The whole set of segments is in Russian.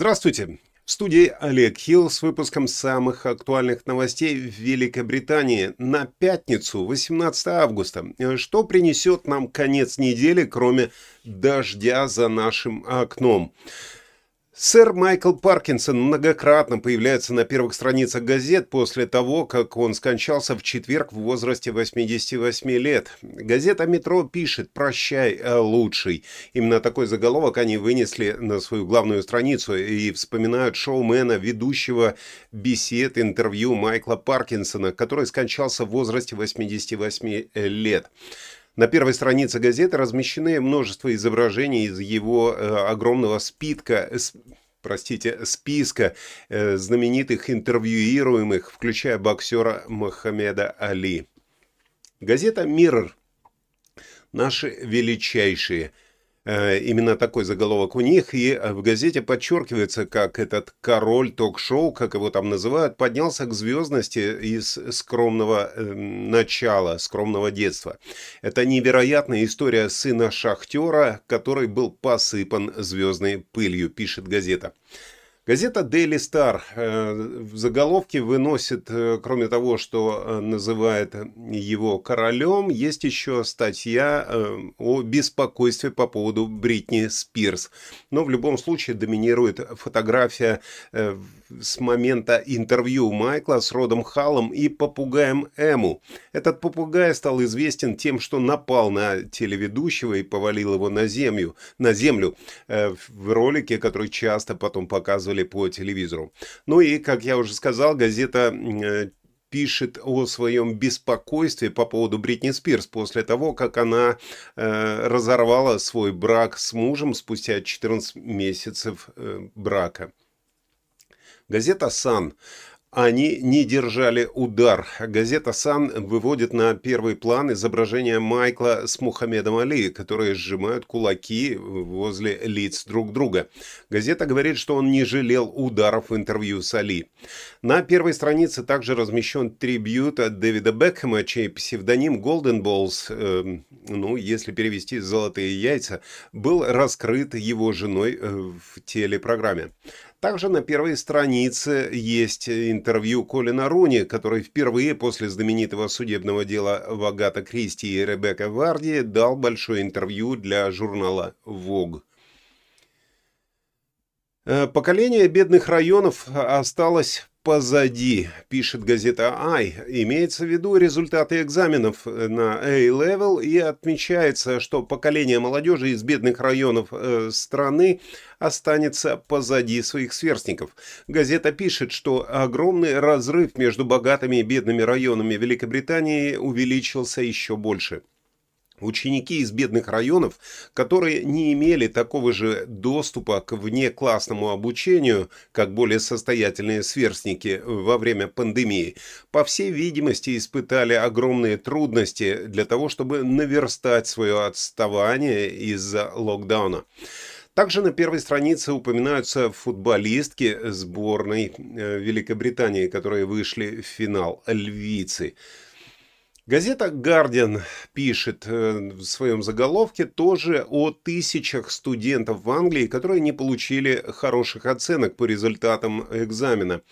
Здравствуйте! В студии Олег Хилл с выпуском самых актуальных новостей в Великобритании на пятницу, 18 августа. Что принесет нам конец недели, кроме дождя за нашим окном? Сэр Майкл Паркинсон многократно появляется на первых страницах газет после того, как он скончался в четверг в возрасте 88 лет. Газета «Метро» пишет «Прощай, э, лучший». Именно такой заголовок они вынесли на свою главную страницу и вспоминают шоумена, ведущего бесед, интервью Майкла Паркинсона, который скончался в возрасте 88 лет. На первой странице газеты размещены множество изображений из его э, огромного спитка, э, простите, списка э, знаменитых интервьюируемых, включая боксера Мохаммеда Али. Газета «Миррор» наши величайшие – именно такой заголовок у них, и э, в газете подчеркивается, как этот король ток-шоу, как его там называют, поднялся к звездности из скромного э, начала, скромного детства. Это невероятная история сына шахтера, который был посыпан звездной пылью, пишет газета. Газета Daily Star э, в заголовке выносит, э, кроме того, что э, называет его королем, есть еще статья о беспокойстве по поводу Бритни Спирс. Но в любом случае доминирует фотография с момента интервью Майкла с Родом Халлом и попугаем Эму. Этот попугай стал известен тем, что напал на телеведущего и повалил его на землю, на землю в ролике, который часто потом показывали по телевизору. Ну и, как я уже сказал, газета э, пишет о своем беспокойстве по поводу Бритни Спирс после того, как она э, разорвала свой брак с мужем спустя 14 месяцев э, брака. Газета «Сан» Они не держали удар. Газета «Сан» выводит на первый план изображение Майкла с Мухаммедом Али, которые сжимают кулаки возле лиц друг друга. Газета говорит, что он не жалел ударов в интервью с Али. На первой странице также размещен трибют от Дэвида Бекхэма, чей псевдоним Golden Balls, э, ну, если перевести «золотые яйца», был раскрыт его женой э, в телепрограмме. Также на первой странице есть интервью Колина Руни, который впервые после знаменитого судебного дела Вагата Кристи и Ребекка Варди дал большое интервью для журнала Vogue. Э, поколение бедных районов осталось позади, пишет газета «Ай». Имеется в виду результаты экзаменов на A-Level и отмечается, что поколение молодежи из бедных районов э, страны останется позади своих сверстников. Газета пишет, что огромный разрыв между богатыми и бедными районами Великобритании увеличился еще больше. Ученики из бедных районов, которые не имели такого же доступа к внеклассному обучению, как более состоятельные сверстники во время пандемии, по всей видимости испытали огромные трудности для того, чтобы наверстать свое отставание из-за локдауна. Также на первой странице упоминаются футболистки сборной э, Великобритании, которые вышли в финал, львицы – Газета «Гардиан» пишет э, в своем заголовке тоже о тысячах студентов в Англии, которые не получили хороших оценок по результатам экзамена.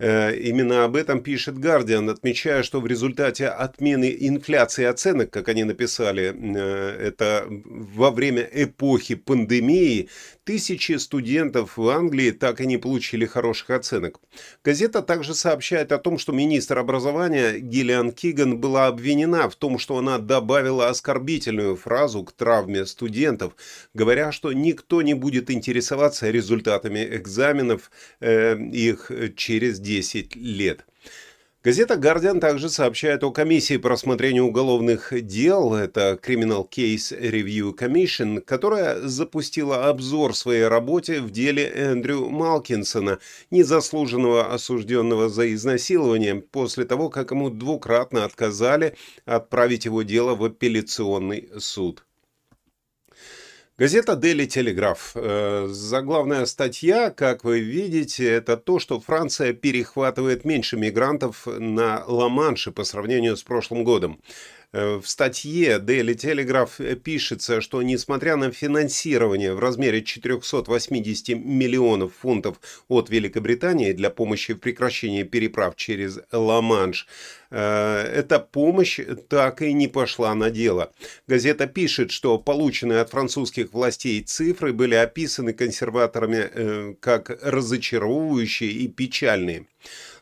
Э, именно об этом пишет Guardian, отмечая, что в результате отмены инфляции оценок, как они написали, э, это во время эпохи пандемии, тысячи студентов в Англии так и не получили хороших оценок. Газета также сообщает о том, что министр образования Гиллиан Киган была обвинена в том, что она добавила оскорбительную фразу к травме студентов, говоря, что никто не будет интересоваться результатами экзаменов э, их через 10 лет. Газета «Гардиан» также сообщает о комиссии по рассмотрению уголовных дел, это Criminal Case Review Commission, которая запустила обзор своей работе в деле Эндрю Малкинсона, незаслуженного осужденного за изнасилование, после того, как ему двукратно отказали отправить его дело в апелляционный суд. Газета Daily Telegraph. Э, заглавная статья, как вы видите, это то, что Франция перехватывает меньше мигрантов на Ла-Манше по сравнению с прошлым годом. Э, в статье Daily Telegraph пишется, что несмотря на финансирование в размере 480 миллионов фунтов от Великобритании для помощи в прекращении переправ через Ла-Манш, эта помощь так и не пошла на дело. Газета пишет, что полученные от французских властей цифры были описаны консерваторами э, как разочаровывающие и печальные.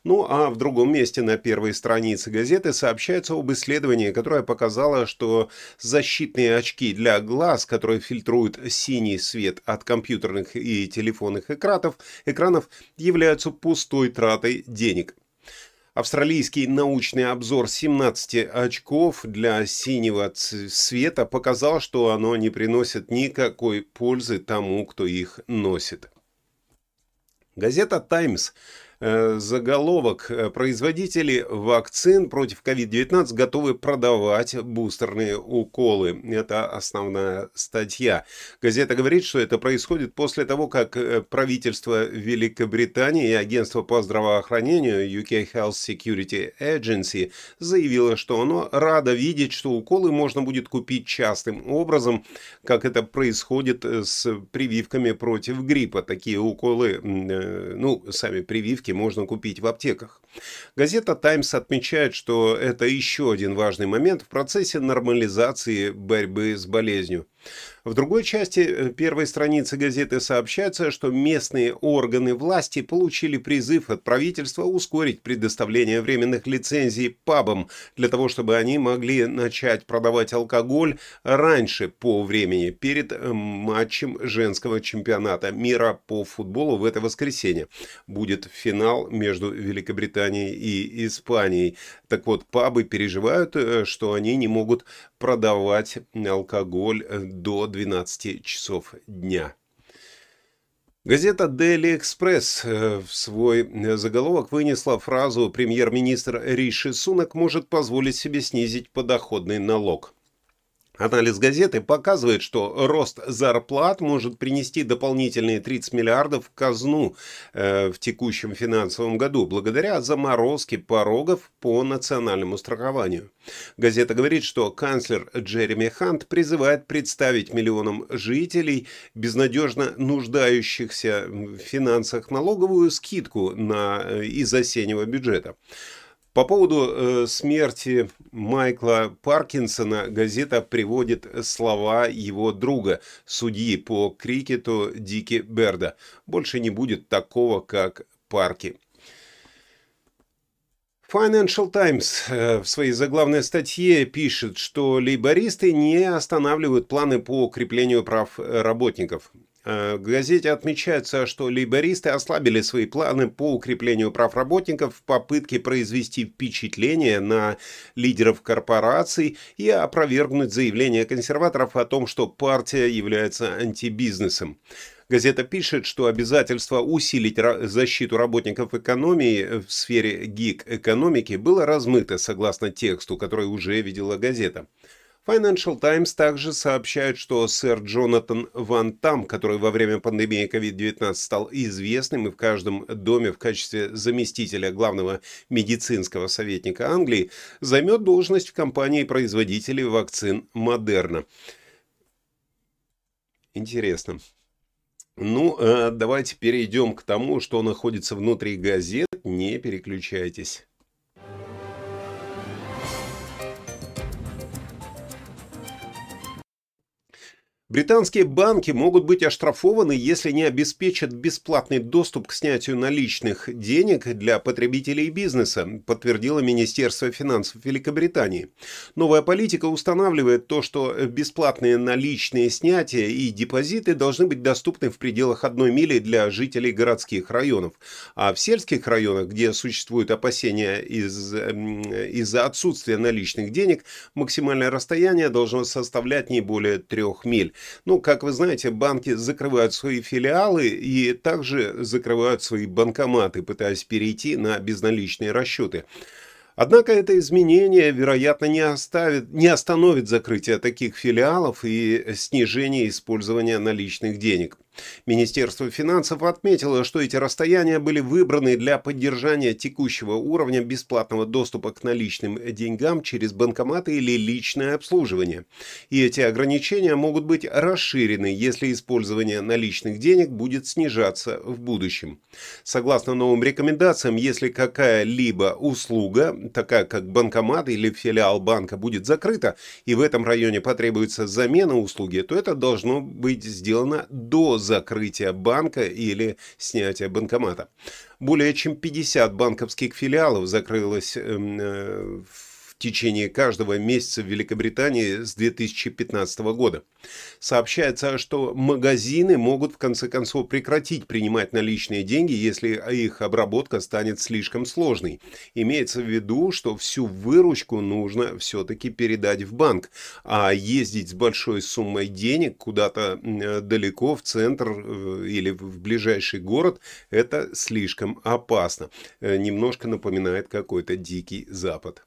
Ну а в другом месте на первой странице газеты сообщается об исследовании, которое показало, что защитные очки для глаз, которые фильтруют синий свет от компьютерных и телефонных экранов, экранов являются пустой тратой денег. Австралийский научный обзор 17 очков для синего света показал, что оно не приносит никакой пользы тому, кто их носит. Газета «Таймс» заголовок. Э, производители вакцин против COVID-19 готовы продавать бустерные уколы. Это основная статья. Газета говорит, что это происходит после того, как э, правительство Великобритании и агентство по здравоохранению UK Health Security Agency заявило, что оно радо видеть, что уколы можно будет купить частым образом, как это происходит с прививками против гриппа. Такие уколы, ну, сами прививки можно купить в аптеках. Газета «Таймс» отмечает, что это еще один важный момент в процессе нормализации борьбы с болезнью. В другой части э, первой страницы газеты сообщается, что местные органы власти получили призыв от правительства ускорить предоставление временных лицензий пабам для того, чтобы они могли начать продавать алкоголь раньше по времени, перед э, матчем женского чемпионата мира по футболу в это воскресенье. Будет финал между Великобританией и Испанией. Так вот, пабы переживают, э, что они не могут продавать алкоголь до 12 часов дня. Газета Daily Express э, в свой э, заголовок вынесла фразу «Премьер-министр Риши Сунак может позволить себе снизить подоходный налог». Анализ газеты показывает, что рост зарплат может принести дополнительные 30 миллиардов в казну э, в текущем финансовом году благодаря заморозке порогов по национальному страхованию. Газета говорит, что канцлер Джереми Хант призывает представить миллионам жителей, безнадежно нуждающихся в финансах, налоговую скидку на, э, из осеннего бюджета. По поводу э, смерти Майкла Паркинсона газета приводит слова его друга, судьи по крикету Дики Берда. Больше не будет такого, как Парки. Financial Times э, в своей заглавной статье пишет, что лейбористы не останавливают планы по укреплению прав работников. Э, в газете отмечается, что лейбористы ослабили свои планы по укреплению прав работников в попытке произвести впечатление на лидеров корпораций и опровергнуть заявление консерваторов о том, что партия является антибизнесом. Газета пишет, что обязательство усилить защиту работников экономии в сфере гиг-экономики было размыто согласно тексту, который уже видела газета. Financial Times также сообщает, что сэр Джонатан Ван Там, который во время пандемии COVID-19 стал известным и в каждом доме в качестве заместителя главного медицинского советника Англии, займет должность в компании производителей вакцин Модерна. Интересно. Ну, э, давайте перейдем к тому, что находится внутри газет. Не переключайтесь. Британские банки могут быть оштрафованы, если не обеспечат бесплатный доступ к снятию наличных денег для потребителей и бизнеса, подтвердило Министерство финансов Великобритании. Новая политика устанавливает то, что бесплатные наличные снятия и депозиты должны быть доступны в пределах одной мили для жителей городских районов, а в сельских районах, где существуют опасения из, из-за отсутствия наличных денег, максимальное расстояние должно составлять не более трех миль. Ну, как вы знаете, банки закрывают свои филиалы и также закрывают свои банкоматы, пытаясь перейти на безналичные расчеты. Однако это изменение, вероятно, не, оставит, не остановит закрытие таких филиалов и снижение использования наличных денег. Министерство финансов отметило, что эти расстояния были выбраны для поддержания текущего уровня бесплатного доступа к наличным деньгам через банкоматы или личное обслуживание. И эти ограничения могут быть расширены, если использование наличных денег будет снижаться в будущем. Согласно новым рекомендациям, если какая-либо услуга, такая как банкомат или филиал банка, будет закрыта, и в этом районе потребуется замена услуги, то это должно быть сделано до закрытия банка или снятия банкомата. Более чем 50 банковских филиалов закрылось эм, э, в в течение каждого месяца в Великобритании с 2015 года. Сообщается, что магазины могут в конце концов прекратить принимать наличные деньги, если их обработка станет слишком сложной. Имеется в виду, что всю выручку нужно все-таки передать в банк, а ездить с большой суммой денег куда-то далеко в центр э, или в ближайший город – это слишком опасно. Э, немножко напоминает какой-то дикий запад.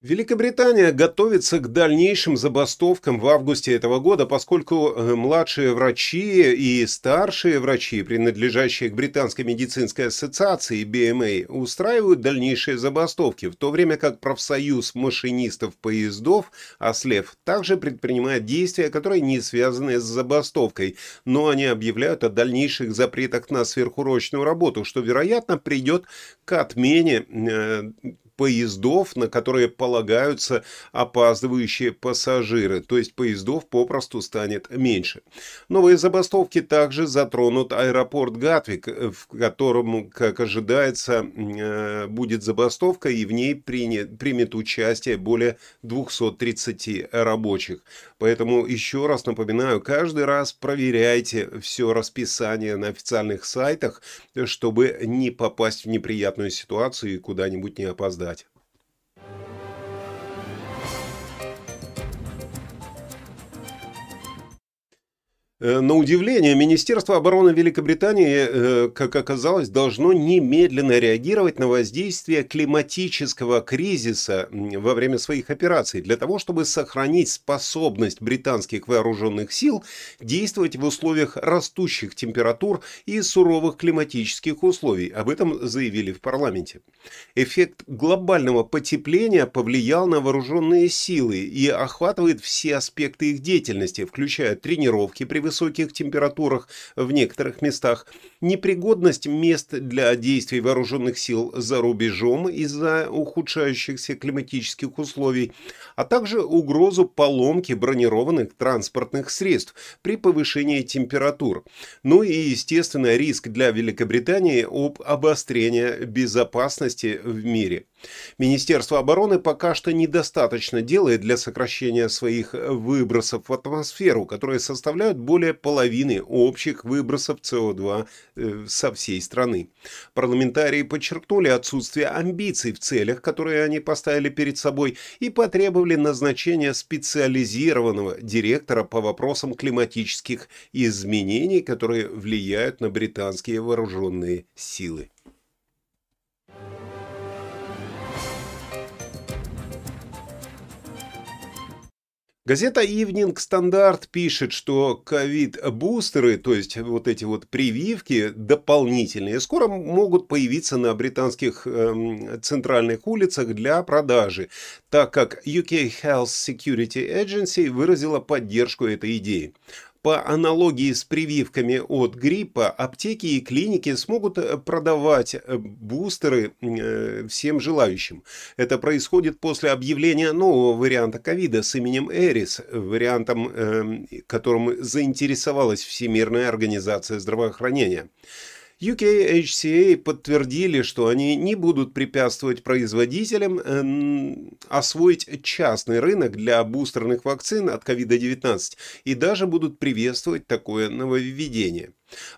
Великобритания готовится к дальнейшим забастовкам в августе этого года, поскольку э, младшие врачи и старшие врачи, принадлежащие к Британской медицинской ассоциации BMA, устраивают дальнейшие забастовки, в то время как профсоюз машинистов поездов «Ослев» также предпринимает действия, которые не связаны с забастовкой, но они объявляют о дальнейших запретах на сверхурочную работу, что, вероятно, придет к отмене э, поездов, на которые полагаются опаздывающие пассажиры, то есть поездов попросту станет меньше. Новые забастовки также затронут аэропорт Гатвик, в котором, как ожидается, э, будет забастовка и в ней принят, примет участие более 230 рабочих. Поэтому еще раз напоминаю, каждый раз проверяйте все расписание на официальных сайтах, чтобы не попасть в неприятную ситуацию и куда-нибудь не опоздать. На удивление, Министерство обороны Великобритании, э, как оказалось, должно немедленно реагировать на воздействие климатического кризиса во время своих операций, для того, чтобы сохранить способность британских вооруженных сил действовать в условиях растущих температур и суровых климатических условий. Об этом заявили в парламенте. Эффект глобального потепления повлиял на вооруженные силы и охватывает все аспекты их деятельности, включая тренировки при высоких температурах в некоторых местах, непригодность мест для действий вооруженных сил за рубежом из-за ухудшающихся климатических условий, а также угрозу поломки бронированных транспортных средств при повышении температур. Ну и, естественно, риск для Великобритании об обострении безопасности в мире. Министерство обороны пока что недостаточно делает для сокращения своих выбросов в атмосферу, которые составляют более половины общих выбросов СО2 э, со всей страны. Парламентарии подчеркнули отсутствие амбиций в целях, которые они поставили перед собой, и потребовали назначения специализированного директора по вопросам климатических изменений, которые влияют на британские вооруженные силы. Газета Evening Standard пишет, что ковид-бустеры, то есть вот эти вот прививки дополнительные, скоро могут появиться на британских э, центральных улицах для продажи, так как UK Health Security Agency выразила поддержку этой идеи. По аналогии с прививками от гриппа, аптеки и клиники смогут э, продавать э, бустеры э, всем желающим. Это происходит после объявления нового варианта ковида с именем Эрис, вариантом, которым заинтересовалась Всемирная организация здравоохранения. UKHCA подтвердили, что они не будут препятствовать производителям э, освоить частный рынок для бустерных вакцин от COVID-19 и даже будут приветствовать такое нововведение.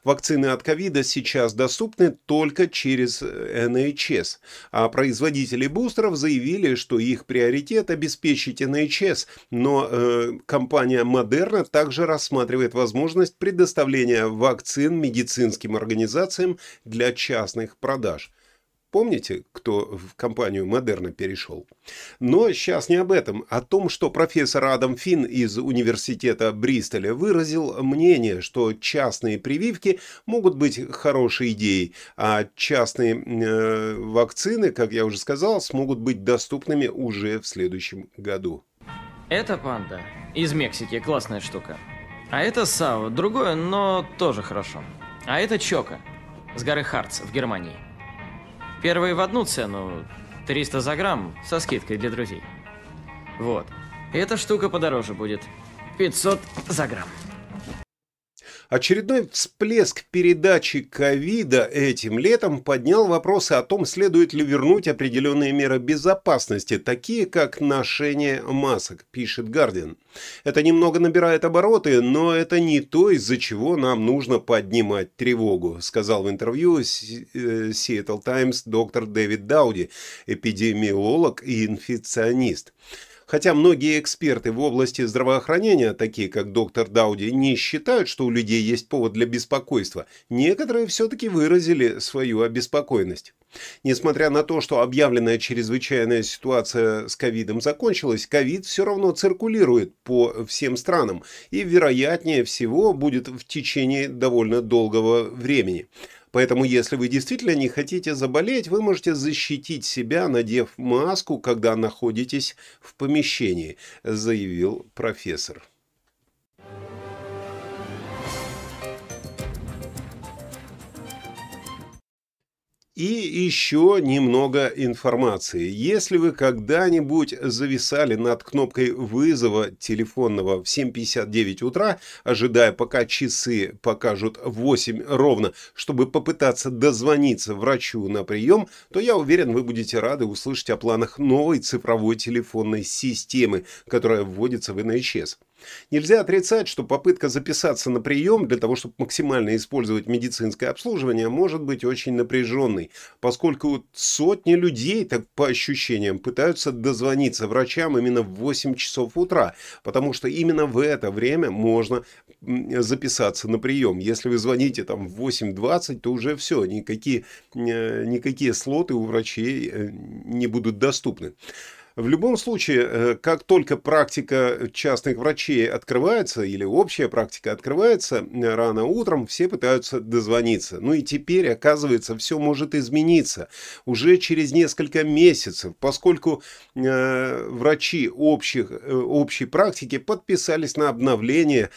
Вакцины от ковида сейчас доступны только через NHS, а производители бустеров заявили, что их приоритет обеспечить NHS, но э, компания Moderna также рассматривает возможность предоставления вакцин медицинским организациям для частных продаж. Помните, кто в компанию Модерна перешел? Но сейчас не об этом, о том, что профессор Адам Финн из университета Бристоля выразил мнение, что частные прививки могут быть хорошей идеей, а частные э, вакцины, как я уже сказал, смогут быть доступными уже в следующем году. Это панда из Мексики, классная штука. А это Сао, другое, но тоже хорошо. А это Чока с горы Харц в Германии. Первые в одну цену, 300 за грамм, со скидкой для друзей. Вот. Эта штука подороже будет. 500 за грамм. Очередной всплеск передачи ковида этим летом поднял вопросы о том, следует ли вернуть определенные меры безопасности, такие как ношение масок, пишет Гардиан. Это немного набирает обороты, но это не то, из-за чего нам нужно поднимать тревогу, сказал в интервью э, Seattle Times доктор Дэвид Дауди, эпидемиолог и инфекционист. Хотя многие эксперты в области здравоохранения, такие как доктор Дауди, не считают, что у людей есть повод для беспокойства, некоторые все-таки выразили свою обеспокоенность. Несмотря на то, что объявленная чрезвычайная ситуация с ковидом закончилась, ковид все равно циркулирует по всем странам и, вероятнее всего, будет в течение довольно долгого времени. Поэтому, если вы действительно не хотите заболеть, вы можете защитить себя, надев маску, когда находитесь в помещении, заявил профессор. И еще немного информации. Если вы когда-нибудь зависали над кнопкой вызова телефонного в 7.59 утра, ожидая пока часы покажут 8 ровно, чтобы попытаться дозвониться врачу на прием, то я уверен, вы будете рады услышать о планах новой цифровой телефонной системы, которая вводится в NHS. Нельзя отрицать, что попытка записаться на прием для того, чтобы максимально использовать медицинское обслуживание, может быть очень напряженной, поскольку сотни людей, так по ощущениям, пытаются дозвониться врачам именно в 8 часов утра, потому что именно в это время можно записаться на прием. Если вы звоните там в 8.20, то уже все, никакие, э, никакие слоты у врачей э, не будут доступны. В любом случае, э, как только практика частных врачей открывается или общая практика открывается э, рано утром, все пытаются дозвониться. Ну и теперь, оказывается, все может измениться уже через несколько месяцев, поскольку э, врачи общих, общей практики подписались на обновление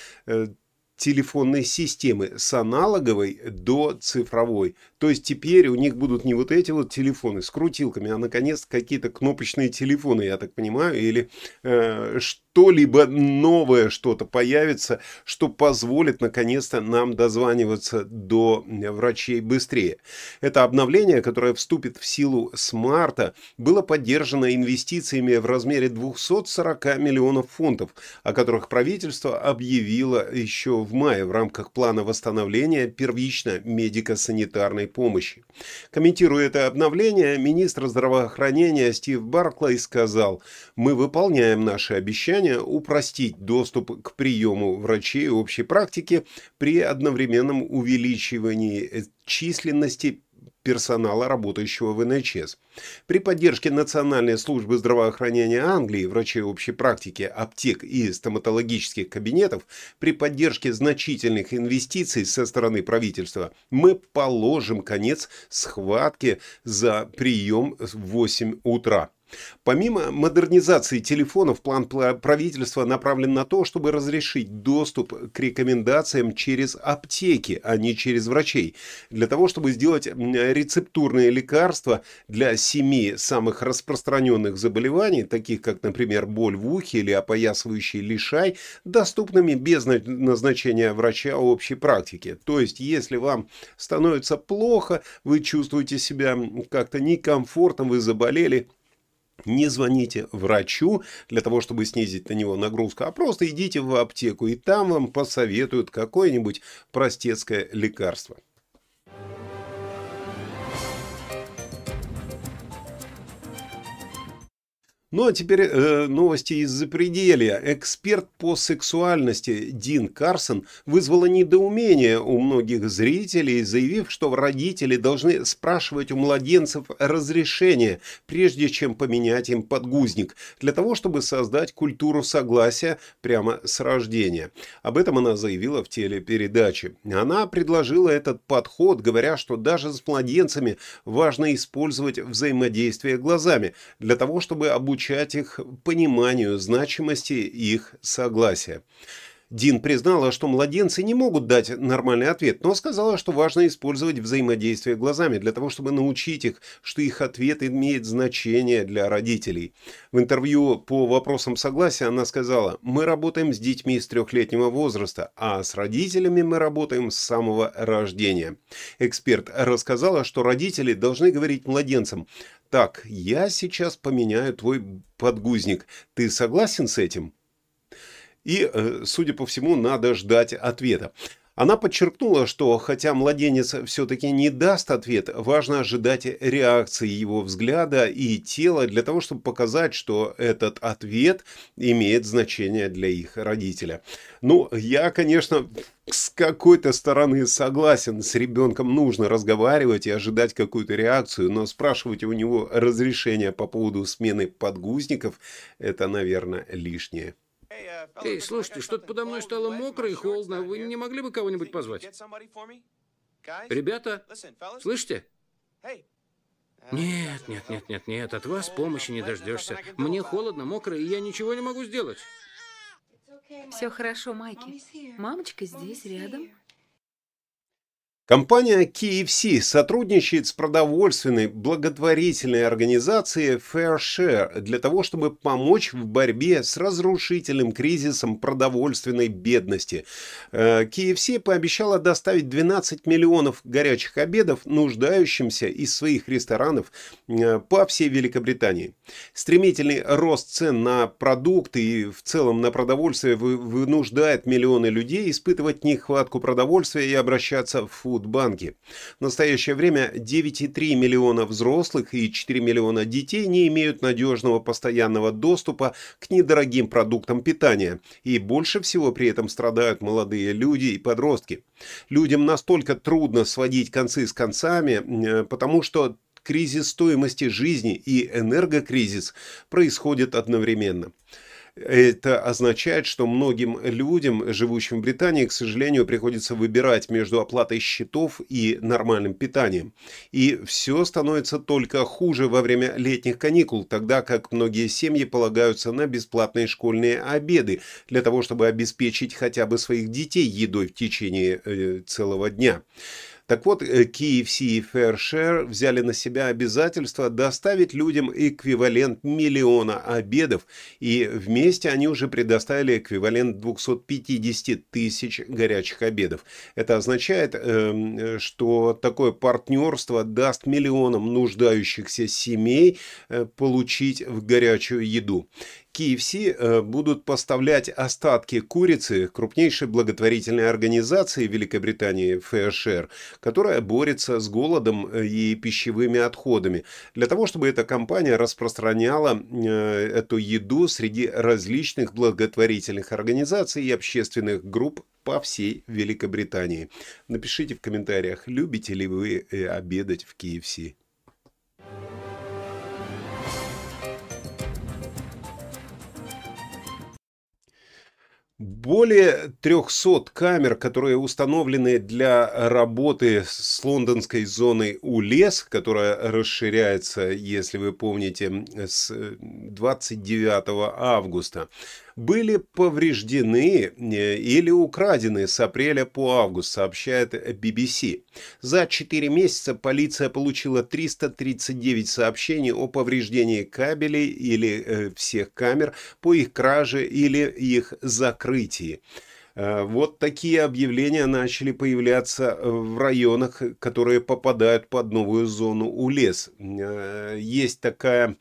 телефонной системы с аналоговой до цифровой. То есть теперь у них будут не вот эти вот телефоны с крутилками, а наконец какие-то кнопочные телефоны, я так понимаю, или э, что-либо новое что-то появится, что позволит наконец-то нам дозваниваться до врачей быстрее. Это обновление, которое вступит в силу с марта, было поддержано инвестициями в размере 240 миллионов фунтов, о которых правительство объявило еще в мае в рамках плана восстановления первично-медико-санитарной помощи. Комментируя это обновление, министр здравоохранения Стив Барклey сказал, «Мы выполняем наши обещания упростить доступ к приему врачей общей практики при одновременном увеличивании численности персонала, работающего в НХС. При поддержке Национальной службы здравоохранения Англии, врачей общей практики, аптек и стоматологических кабинетов, при поддержке значительных инвестиций со стороны правительства, мы положим конец схватке за прием в 8 утра. Помимо модернизации телефонов, план правительства направлен на то, чтобы разрешить доступ к рекомендациям через аптеки, а не через врачей, для того, чтобы сделать рецептурные лекарства для семи самых распространенных заболеваний, таких как, например, боль в ухе или опоясывающий лишай, доступными без назначения врача общей практики. То есть, если вам становится плохо, вы чувствуете себя как-то некомфортно, вы заболели, не звоните врачу для того, чтобы снизить на него нагрузку, а просто идите в аптеку, и там вам посоветуют какое-нибудь простецкое лекарство. Ну а теперь э, новости из запределья. Эксперт по сексуальности Дин Карсон вызвала недоумение у многих зрителей, заявив, что родители должны спрашивать у младенцев разрешение, прежде чем поменять им подгузник, для того, чтобы создать культуру согласия прямо с рождения. Об этом она заявила в телепередаче. Она предложила этот подход, говоря, что даже с младенцами важно использовать взаимодействие глазами, для того, чтобы обучить обучать их пониманию значимости их согласия. Дин признала, что младенцы не могут дать нормальный ответ, но сказала, что важно использовать взаимодействие глазами для того, чтобы научить их, что их ответ имеет значение для родителей. В интервью по вопросам согласия она сказала, «Мы работаем с детьми с трехлетнего возраста, а с родителями мы работаем с самого рождения». Эксперт рассказала, что родители должны говорить младенцам, «Так, я сейчас поменяю твой подгузник. Ты согласен с этим?» И, э, судя по всему, надо ждать ответа. Она подчеркнула, что хотя младенец все-таки не даст ответ, важно ожидать реакции его взгляда и тела для того, чтобы показать, что этот ответ имеет значение для их родителя. Ну, я, конечно, с какой-то стороны согласен, с ребенком нужно разговаривать и ожидать какую-то реакцию, но спрашивать у него разрешение по поводу смены подгузников – это, наверное, лишнее. Эй, слушайте, что-то подо мной стало мокро и холодно. Вы не могли бы кого-нибудь позвать? Ребята, слышите? Нет, нет, нет, нет, нет, от вас помощи не дождешься. Мне холодно, мокро, и я ничего не могу сделать. Все хорошо, Майки. Мамочка здесь, рядом. Компания KFC сотрудничает с продовольственной благотворительной организацией Fair Share для того, чтобы помочь в борьбе с разрушительным кризисом продовольственной бедности. KFC э, пообещала доставить 12 миллионов горячих обедов нуждающимся из своих ресторанов э, по всей Великобритании. Стремительный рост цен на продукты и в целом на продовольствие вынуждает миллионы людей испытывать нехватку продовольствия и обращаться в Фудбанке. В настоящее время 9,3 миллиона взрослых и 4 миллиона детей не имеют надежного постоянного доступа к недорогим продуктам питания. И больше всего при этом страдают молодые люди и подростки. Людям настолько трудно сводить концы с концами, э, потому что кризис стоимости жизни и энергокризис происходят одновременно. Это означает, что многим людям, живущим в Британии, к сожалению, приходится выбирать между оплатой счетов и нормальным питанием. И все становится только хуже во время летних каникул, тогда как многие семьи полагаются на бесплатные школьные обеды для того, чтобы обеспечить хотя бы своих детей едой в течение э, целого дня. Так вот, KFC э, и Fairshare взяли на себя обязательство доставить людям эквивалент миллиона обедов, и вместе они уже предоставили эквивалент 250 тысяч горячих обедов. Это означает, эм, что такое партнерство даст миллионам нуждающихся семей э, получить в горячую еду. KFC э, будут поставлять остатки курицы крупнейшей благотворительной организации Великобритании FairShare, которая борется с голодом э, и пищевыми отходами, для того, чтобы эта компания распространяла э, эту еду среди различных благотворительных организаций и общественных групп по всей Великобритании. Напишите в комментариях, любите ли вы обедать в KFC. Более 300 камер, которые установлены для работы с лондонской зоной УЛЕС, которая расширяется, если вы помните, с 29 августа, были повреждены э, или украдены с апреля по август, сообщает BBC. За 4 месяца полиция получила 339 сообщений о повреждении кабелей или э, всех камер по их краже или их закрытии. Э, вот такие объявления начали появляться в районах, которые попадают под новую зону УЛЕС. Есть такая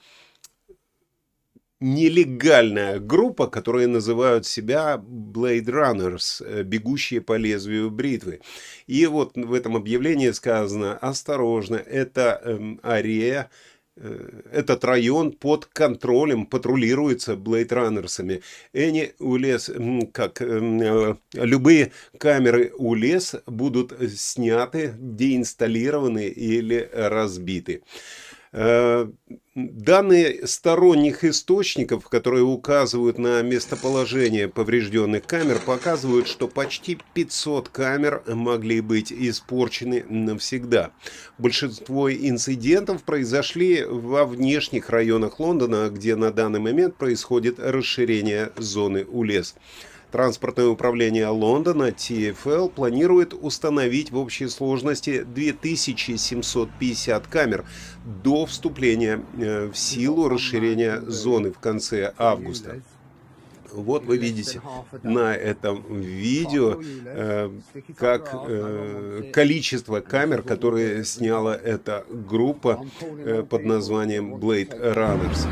нелегальная группа, которые называют себя Blade Runners, э, бегущие по лезвию бритвы. И вот в этом объявлении сказано, осторожно, это эм, Ария, этот район под контролем патрулируется блейдраннерсами. Эни Улес, как э, любые камеры Улес будут сняты, деинсталлированы или разбиты. Э, данные сторонних источников, которые указывают на местоположение поврежденных камер, показывают, что почти 500 камер могли быть испорчены навсегда. Большинство инцидентов произошли во внешних районах Лондона, где на данный момент происходит расширение зоны УЛЕС. Транспортное управление Лондона, TfL, планирует установить в общей сложности 2750 камер до вступления э, в силу расширения зоны в конце августа. Вот вы видите на этом видео, э, как э, количество камер, которые сняла эта группа под названием Blade Runners.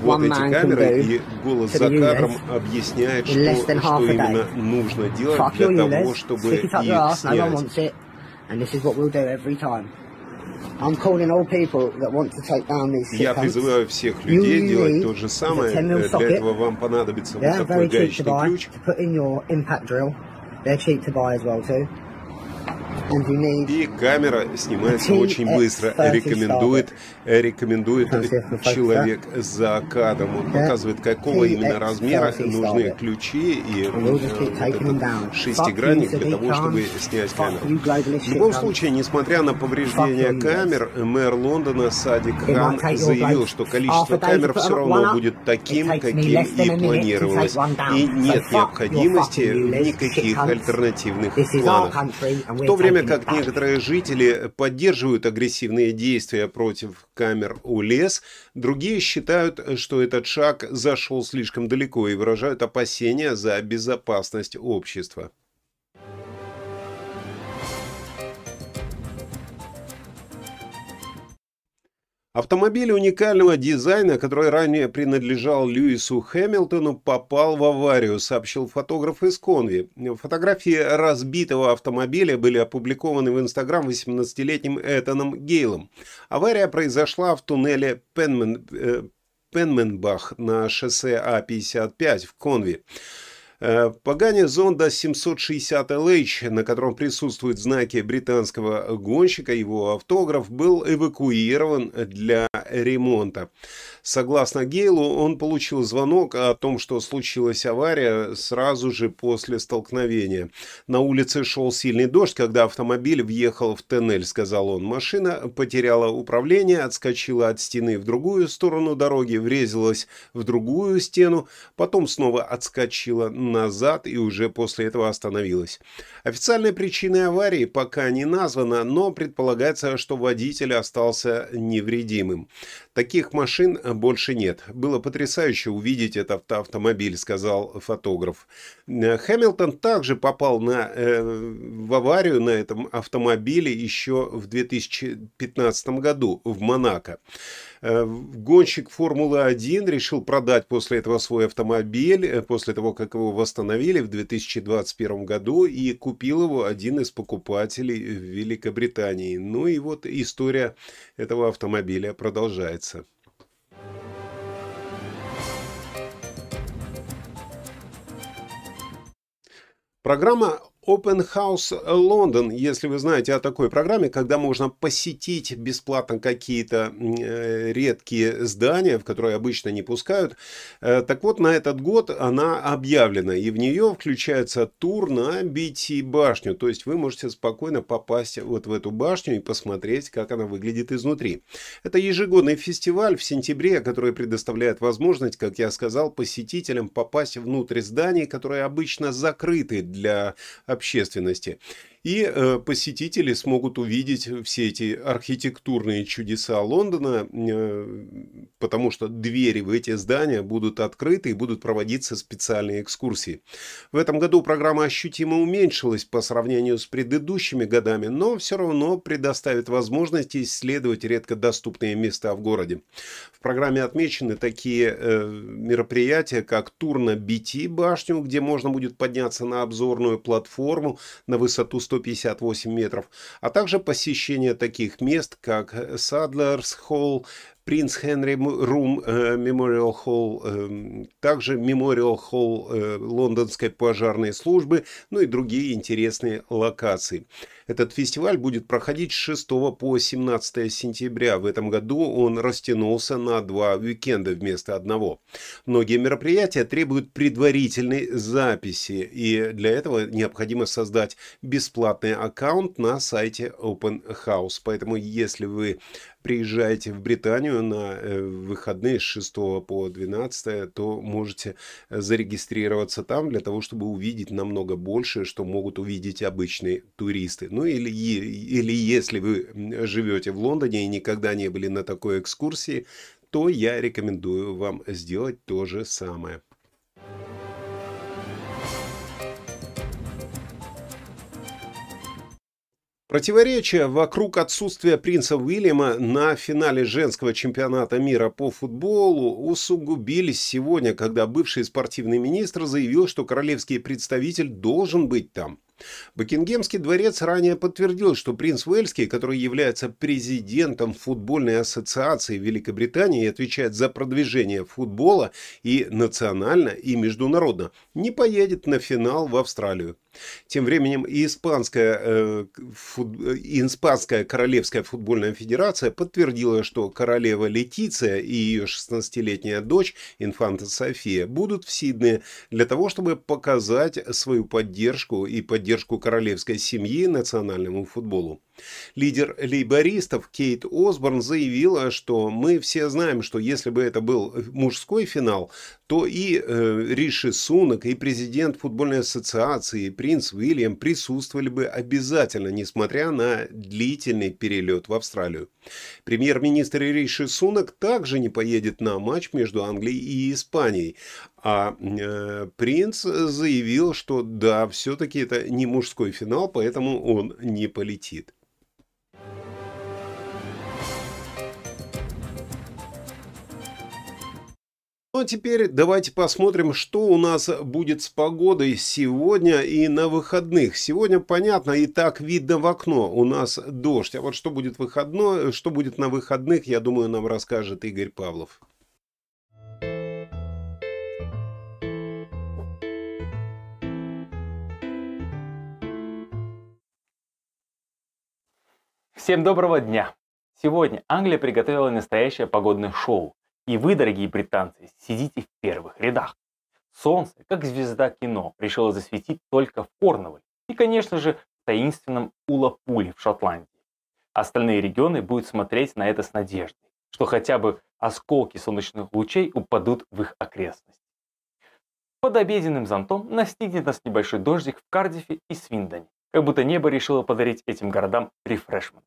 Вот эти камеры, и голос за кадром объясняет, что, что именно нужно делать для того, чтобы их снять. Я призываю всех людей делать то же самое. Для этого вам понадобится вот такой гаечный ключ. И камера снимается очень быстро. Рекомендует, рекомендует человек за кадром. Он показывает, какого именно размера нужны ключи и вот этот шестигранник для того, чтобы снять камеру. В любом случае, несмотря на повреждения камер, мэр Лондона Садик Хан заявил, что количество камер все равно будет таким, каким и планировалось. И нет необходимости в никаких альтернативных планах. В то время время как некоторые жители поддерживают агрессивные действия против камер УЛЕС, другие считают, что этот шаг зашел слишком далеко и выражают опасения за безопасность общества. Автомобиль уникального дизайна, который ранее принадлежал Льюису Хэмилтону, попал в аварию, сообщил фотограф из Конви. Фотографии разбитого автомобиля были опубликованы в Инстаграм 18-летним Этаном Гейлом. Авария произошла в туннеле Пенмен, э, Пенменбах на шоссе А-55 в Конви. Э, Погане зонда 760 LH, на котором присутствуют знаки британского гонщика, его автограф, был эвакуирован для ремонта. Согласно Гейлу, он получил звонок о том, что случилась авария сразу же после столкновения. На улице шел сильный дождь, когда автомобиль въехал в тоннель, сказал он. Машина потеряла управление, отскочила от стены в другую сторону дороги, врезалась в другую стену, потом снова отскочила назад и уже после этого остановилась. Официальной причиной аварии пока не названа, но предполагается, что водитель остался невредимым. Таких машин больше нет. Было потрясающе увидеть этот автомобиль, сказал фотограф. Хэмилтон также попал на, э, в аварию на этом автомобиле еще в 2015 году в Монако. Э, гонщик Формулы-1 решил продать после этого свой автомобиль, э, после того, как его восстановили в 2021 году, и купил его один из покупателей в Великобритании. Ну и вот история этого автомобиля продолжается. Программа Open House London, если вы знаете о такой программе, когда можно посетить бесплатно какие-то э, редкие здания, в которые обычно не пускают. Э, так вот, на этот год она объявлена, и в нее включается тур на BT-башню. То есть вы можете спокойно попасть вот в эту башню и посмотреть, как она выглядит изнутри. Это ежегодный фестиваль в сентябре, который предоставляет возможность, как я сказал, посетителям попасть внутрь зданий, которые обычно закрыты для общественности. И э, посетители смогут увидеть все эти архитектурные чудеса Лондона, э, потому что двери в эти здания будут открыты и будут проводиться специальные экскурсии. В этом году программа ощутимо уменьшилась по сравнению с предыдущими годами, но все равно предоставит возможность исследовать редко доступные места в городе. В программе отмечены такие э, мероприятия, как тур на BT башню, где можно будет подняться на обзорную платформу на высоту 158 метров, а также посещение таких мест, как Садлерс Холл, Принц Хенри Рум Мемориал Холл, также Мемориал Холл э, Лондонской пожарной службы, ну и другие интересные локации. Этот фестиваль будет проходить с 6 по 17 сентября. В этом году он растянулся на два уикенда вместо одного. Многие мероприятия требуют предварительной записи, и для этого необходимо создать бесплатный аккаунт на сайте Open House. Поэтому, если вы приезжаете в Британию на э, выходные с 6 по 12, то можете зарегистрироваться там для того, чтобы увидеть намного больше, что могут увидеть обычные туристы. Ну или, или если вы живете в Лондоне и никогда не были на такой экскурсии, то я рекомендую вам сделать то же самое. Противоречия вокруг отсутствия принца Уильяма на финале женского чемпионата мира по футболу усугубились сегодня, когда бывший спортивный министр заявил, что королевский представитель должен быть там. Букингемский дворец ранее подтвердил, что принц Уэльский, который является президентом футбольной ассоциации Великобритании и отвечает за продвижение футбола и национально, и международно, не поедет на финал в Австралию. Тем временем и испанская, э, фут, испанская королевская футбольная федерация подтвердила, что королева Летиция и ее 16-летняя дочь, инфанта София, будут в Сиднее для того, чтобы показать свою поддержку и поддержку королевской семьи национальному футболу. Лидер лейбористов Кейт Осборн заявила, что мы все знаем, что если бы это был мужской финал, то и э, Риши Сунок, и президент футбольной ассоциации, и принц Уильям присутствовали бы обязательно, несмотря на длительный перелет в Австралию. Премьер-министр Риши Сунок также не поедет на матч между Англией и Испанией, а э, принц заявил, что да, все-таки это не мужской финал, поэтому он не полетит. Ну а теперь давайте посмотрим, что у нас будет с погодой сегодня и на выходных. Сегодня, понятно, и так видно в окно, у нас дождь. А вот что будет выходной, что будет на выходных, я думаю, нам расскажет Игорь Павлов. Всем доброго дня! Сегодня Англия приготовила настоящее погодное шоу. И вы, дорогие британцы, сидите в первых рядах. Солнце, как звезда кино, решило засветить только в Корнуолле и, конечно же, в таинственном Улапуле в Шотландии. Остальные регионы будут смотреть на это с надеждой, что хотя бы осколки солнечных лучей упадут в их окрестности. Под обеденным зонтом настигнет нас небольшой дождик в Кардифе и Свиндоне, как будто небо решило подарить этим городам рефрешмент.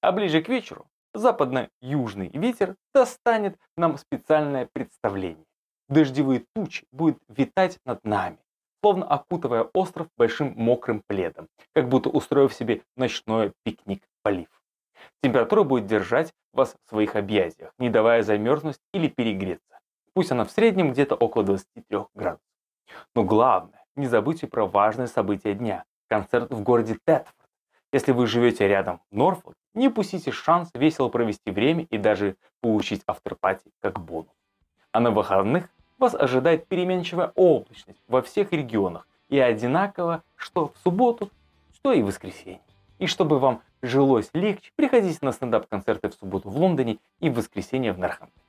А ближе к вечеру западно-южный ветер достанет нам специальное представление. Дождевые тучи будут витать над нами, словно окутывая остров большим мокрым пледом, как будто устроив себе ночной пикник-полив. Температура будет держать вас в своих объятиях, не давая замерзнуть или перегреться. Пусть она в среднем где-то около 23 градусов. Но главное, не забудьте про важное событие дня – концерт в городе Тетфорд. Если вы живете рядом в Норфолке, не упустите шанс весело провести время и даже получить авторпати как бонус. А на выходных вас ожидает переменчивая облачность во всех регионах и одинаково что в субботу, что и в воскресенье. И чтобы вам жилось легче, приходите на стендап-концерты в субботу в Лондоне и в воскресенье в Норхамптоне.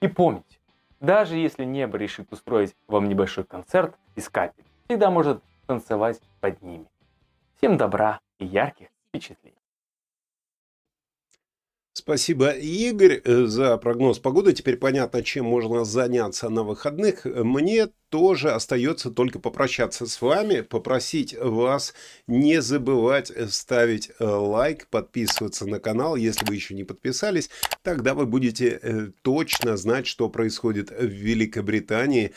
И помните, даже если небо решит устроить вам небольшой концерт из капель, всегда может танцевать под ними. Всем добра и ярких впечатлений. Спасибо, Игорь, э, за прогноз погоды. Теперь понятно, чем можно заняться на выходных. Мне тоже остается только попрощаться с вами, попросить вас не забывать ставить э, лайк, подписываться на канал, если вы еще не подписались, тогда вы будете э, точно знать, что происходит в Великобритании,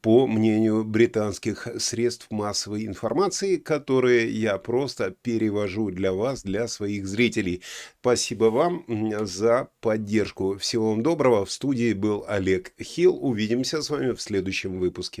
по мнению британских средств массовой информации, которые я просто перевожу для вас, для своих зрителей. Спасибо вам за поддержку. Всего вам доброго. В студии был Олег Хилл. Увидимся с вами в следующем выпуске.